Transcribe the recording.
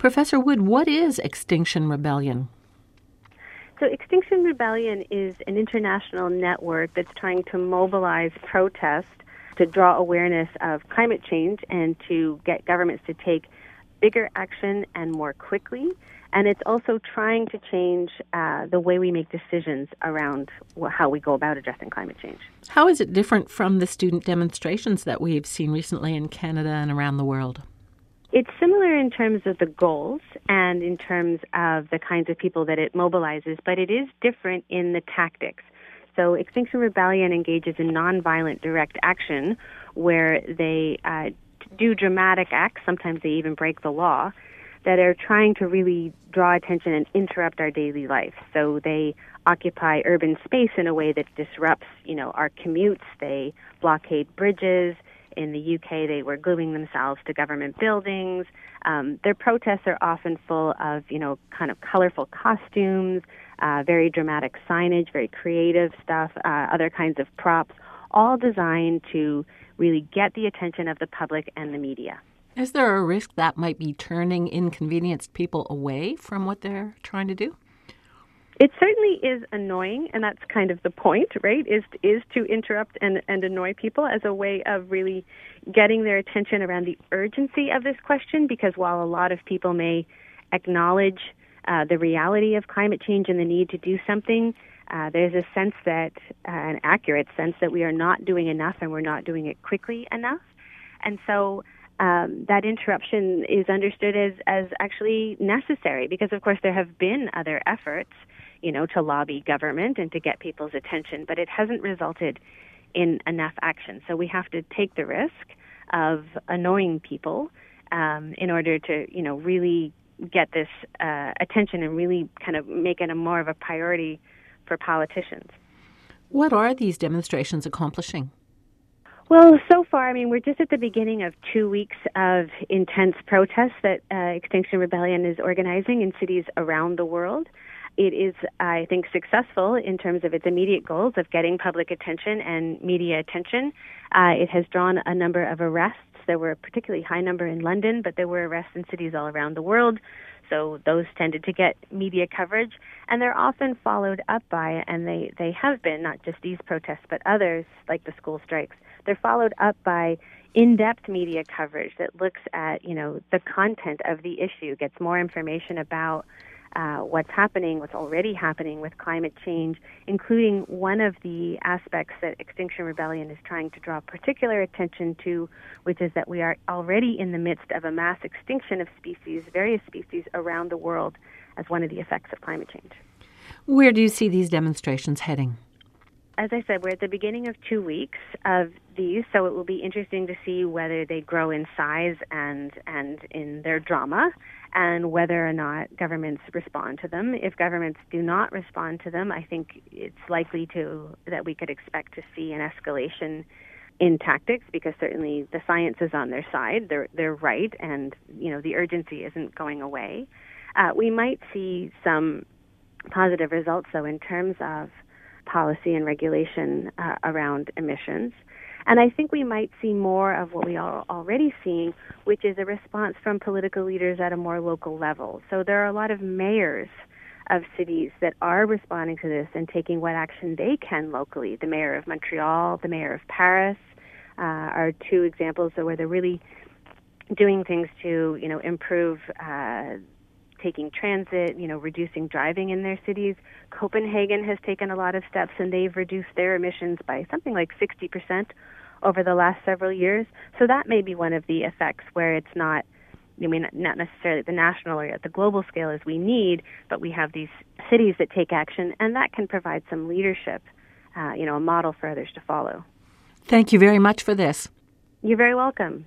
Professor Wood, what is Extinction Rebellion? So, Extinction Rebellion is an international network that's trying to mobilize protest to draw awareness of climate change and to get governments to take bigger action and more quickly. And it's also trying to change uh, the way we make decisions around how we go about addressing climate change. How is it different from the student demonstrations that we've seen recently in Canada and around the world? It's similar in terms of the goals and in terms of the kinds of people that it mobilizes, but it is different in the tactics. So, Extinction Rebellion engages in nonviolent direct action where they uh, do dramatic acts, sometimes they even break the law, that are trying to really draw attention and interrupt our daily life. So, they occupy urban space in a way that disrupts, you know, our commutes, they blockade bridges, in the UK, they were gluing themselves to government buildings. Um, their protests are often full of, you know, kind of colorful costumes, uh, very dramatic signage, very creative stuff, uh, other kinds of props, all designed to really get the attention of the public and the media. Is there a risk that might be turning inconvenienced people away from what they're trying to do? It certainly is annoying, and that's kind of the point, right? Is is to interrupt and, and annoy people as a way of really getting their attention around the urgency of this question. Because while a lot of people may acknowledge uh, the reality of climate change and the need to do something, uh, there's a sense that uh, an accurate sense that we are not doing enough and we're not doing it quickly enough, and so. Um, that interruption is understood as, as actually necessary because, of course, there have been other efforts you know, to lobby government and to get people's attention, but it hasn't resulted in enough action. So we have to take the risk of annoying people um, in order to, you know, really get this uh, attention and really kind of make it a more of a priority for politicians. What are these demonstrations accomplishing? Well, so far, I mean, we're just at the beginning of two weeks of intense protests that uh, Extinction Rebellion is organizing in cities around the world. It is, I think, successful in terms of its immediate goals of getting public attention and media attention. Uh, it has drawn a number of arrests. There were a particularly high number in London, but there were arrests in cities all around the world. So those tended to get media coverage, and they're often followed up by, and they, they have been, not just these protests, but others, like the school strikes, they're followed up by in-depth media coverage that looks at, you know, the content of the issue, gets more information about uh, what's happening, what's already happening with climate change, including one of the aspects that Extinction Rebellion is trying to draw particular attention to, which is that we are already in the midst of a mass extinction of species, various species around the world, as one of the effects of climate change. Where do you see these demonstrations heading? As I said, we're at the beginning of two weeks of these, so it will be interesting to see whether they grow in size and and in their drama and whether or not governments respond to them. If governments do not respond to them, I think it's likely to that we could expect to see an escalation in tactics because certainly the science is on their side. They're they're right, and you know the urgency isn't going away. Uh, we might see some positive results, though, in terms of policy and regulation uh, around emissions. And I think we might see more of what we are already seeing, which is a response from political leaders at a more local level. So there are a lot of mayors of cities that are responding to this and taking what action they can locally. The mayor of Montreal, the mayor of Paris uh, are two examples of where they're really doing things to, you know, improve uh, taking transit, you know, reducing driving in their cities. Copenhagen has taken a lot of steps and they've reduced their emissions by something like 60% over the last several years. So that may be one of the effects where it's not I mean, not necessarily at the national or at the global scale as we need, but we have these cities that take action, and that can provide some leadership, uh, you know, a model for others to follow. Thank you very much for this. You're very welcome.